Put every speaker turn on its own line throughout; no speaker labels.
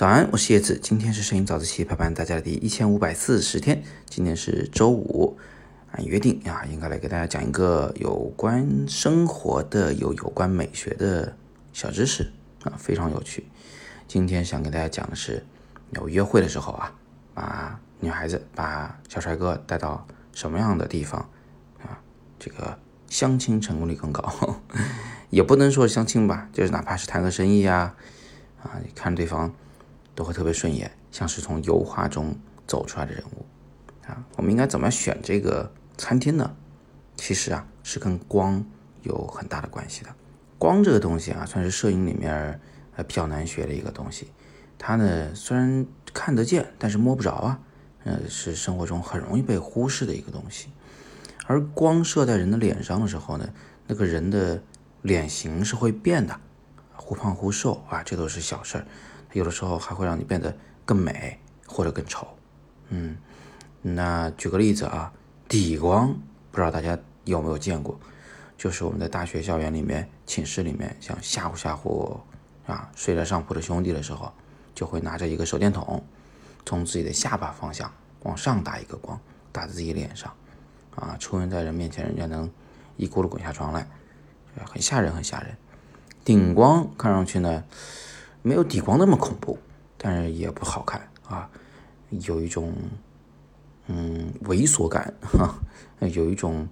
早安，我是叶子。今天是摄影早自习陪伴大家的第一千五百四十天。今天是周五，按约定啊，应该来给大家讲一个有关生活的、有有关美学的小知识啊，非常有趣。今天想给大家讲的是，有约会的时候啊，把女孩子、把小帅哥带到什么样的地方啊，这个相亲成功率更高。也不能说相亲吧，就是哪怕是谈个生意呀，啊，看对方。都会特别顺眼，像是从油画中走出来的人物啊。我们应该怎么选这个餐厅呢？其实啊，是跟光有很大的关系的。光这个东西啊，算是摄影里面呃比较难学的一个东西。它呢虽然看得见，但是摸不着啊，呃，是生活中很容易被忽视的一个东西。而光射在人的脸上的时候呢，那个人的脸型是会变的，忽胖忽瘦啊，这都是小事儿。有的时候还会让你变得更美或者更丑，嗯，那举个例子啊，底光不知道大家有没有见过，就是我们在大学校园里面、寝室里面想吓唬吓唬啊睡在上铺的兄弟的时候，就会拿着一个手电筒，从自己的下巴方向往上打一个光，打在自己脸上，啊，出现在人面前，人家能一咕噜滚下床来，很吓人，很吓人。顶光看上去呢。没有底光那么恐怖，但是也不好看啊，有一种嗯猥琐感哈，有一种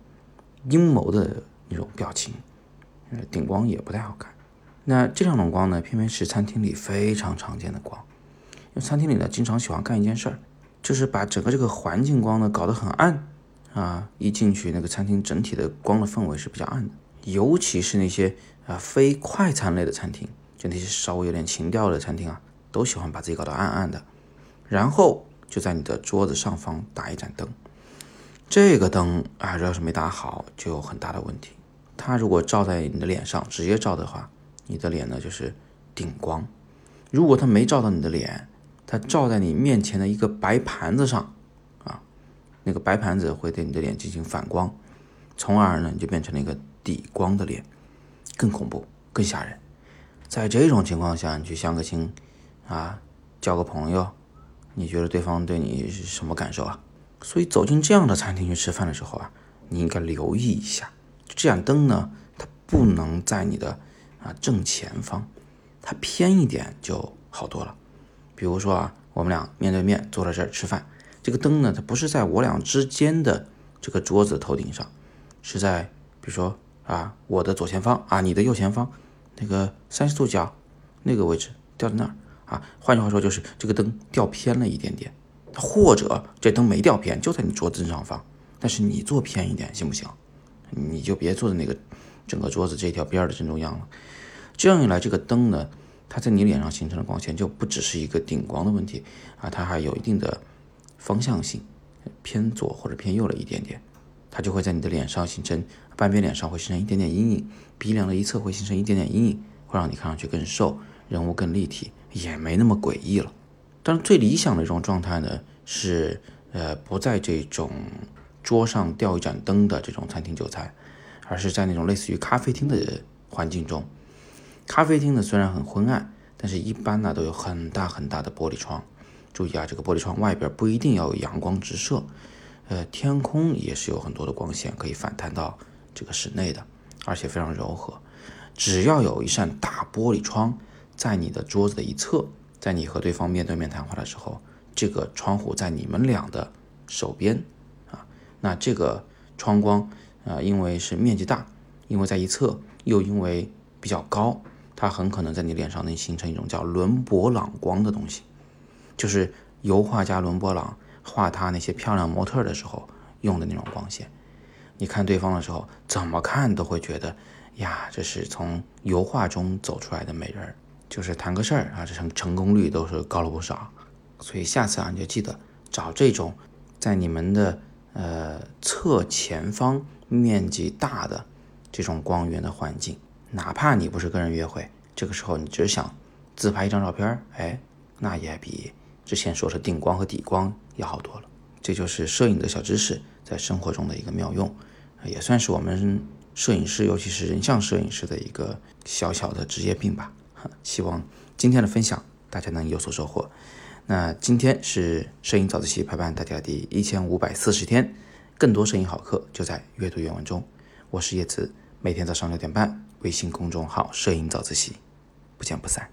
阴谋的那种表情，顶光也不太好看。那这两种光呢，偏偏是餐厅里非常常见的光，因为餐厅里呢经常喜欢干一件事儿，就是把整个这个环境光呢搞得很暗啊，一进去那个餐厅整体的光的氛围是比较暗的，尤其是那些啊非快餐类的餐厅。就那些稍微有点情调的餐厅啊，都喜欢把自己搞得暗暗的，然后就在你的桌子上方打一盏灯。这个灯啊，要是没打好，就有很大的问题。它如果照在你的脸上，直接照的话，你的脸呢就是顶光；如果它没照到你的脸，它照在你面前的一个白盘子上啊，那个白盘子会对你的脸进行反光，从而呢你就变成了一个底光的脸，更恐怖，更吓人。在这种情况下，你去相个亲，啊，交个朋友，你觉得对方对你是什么感受啊？所以走进这样的餐厅去吃饭的时候啊，你应该留意一下，这盏灯呢，它不能在你的啊正前方，它偏一点就好多了。比如说啊，我们俩面对面坐在这儿吃饭，这个灯呢，它不是在我俩之间的这个桌子头顶上，是在比如说啊我的左前方啊，你的右前方。那个三十度角那个位置掉在那儿啊，换句话说就是这个灯掉偏了一点点，或者这灯没掉偏，就在你桌子正上方，但是你坐偏一点行不行？你就别坐在那个整个桌子这条边的正中央了。这样一来，这个灯呢，它在你脸上形成的光线就不只是一个顶光的问题啊，它还有一定的方向性，偏左或者偏右了一点点。它就会在你的脸上形成半边脸上会形成一点点阴影，鼻梁的一侧会形成一点点阴影，会让你看上去更瘦，人物更立体，也没那么诡异了。但是最理想的一种状态呢，是呃不在这种桌上吊一盏灯的这种餐厅就餐，而是在那种类似于咖啡厅的环境中。咖啡厅呢虽然很昏暗，但是一般呢都有很大很大的玻璃窗。注意啊，这个玻璃窗外边不一定要有阳光直射。呃，天空也是有很多的光线可以反弹到这个室内的，而且非常柔和。只要有一扇大玻璃窗在你的桌子的一侧，在你和对方面对面谈话的时候，这个窗户在你们俩的手边啊，那这个窗光啊，因为是面积大，因为在一侧，又因为比较高，它很可能在你脸上能形成一种叫伦勃朗光的东西，就是油画家伦勃朗。画他那些漂亮模特的时候用的那种光线，你看对方的时候，怎么看都会觉得呀，这是从油画中走出来的美人，就是谈个事儿啊，这成成功率都是高了不少。所以下次啊，你就记得找这种在你们的呃侧前方面积大的这种光源的环境，哪怕你不是跟人约会，这个时候你只想自拍一张照片，哎，那也比。之前说的顶光和底光要好多了，这就是摄影的小知识，在生活中的一个妙用，也算是我们摄影师，尤其是人像摄影师的一个小小的职业病吧。希望今天的分享大家能有所收获。那今天是摄影早自习陪伴大家第一千五百四十天，更多摄影好课就在阅读原文中。我是叶子，每天早上六点半，微信公众号“摄影早自习”，不见不散。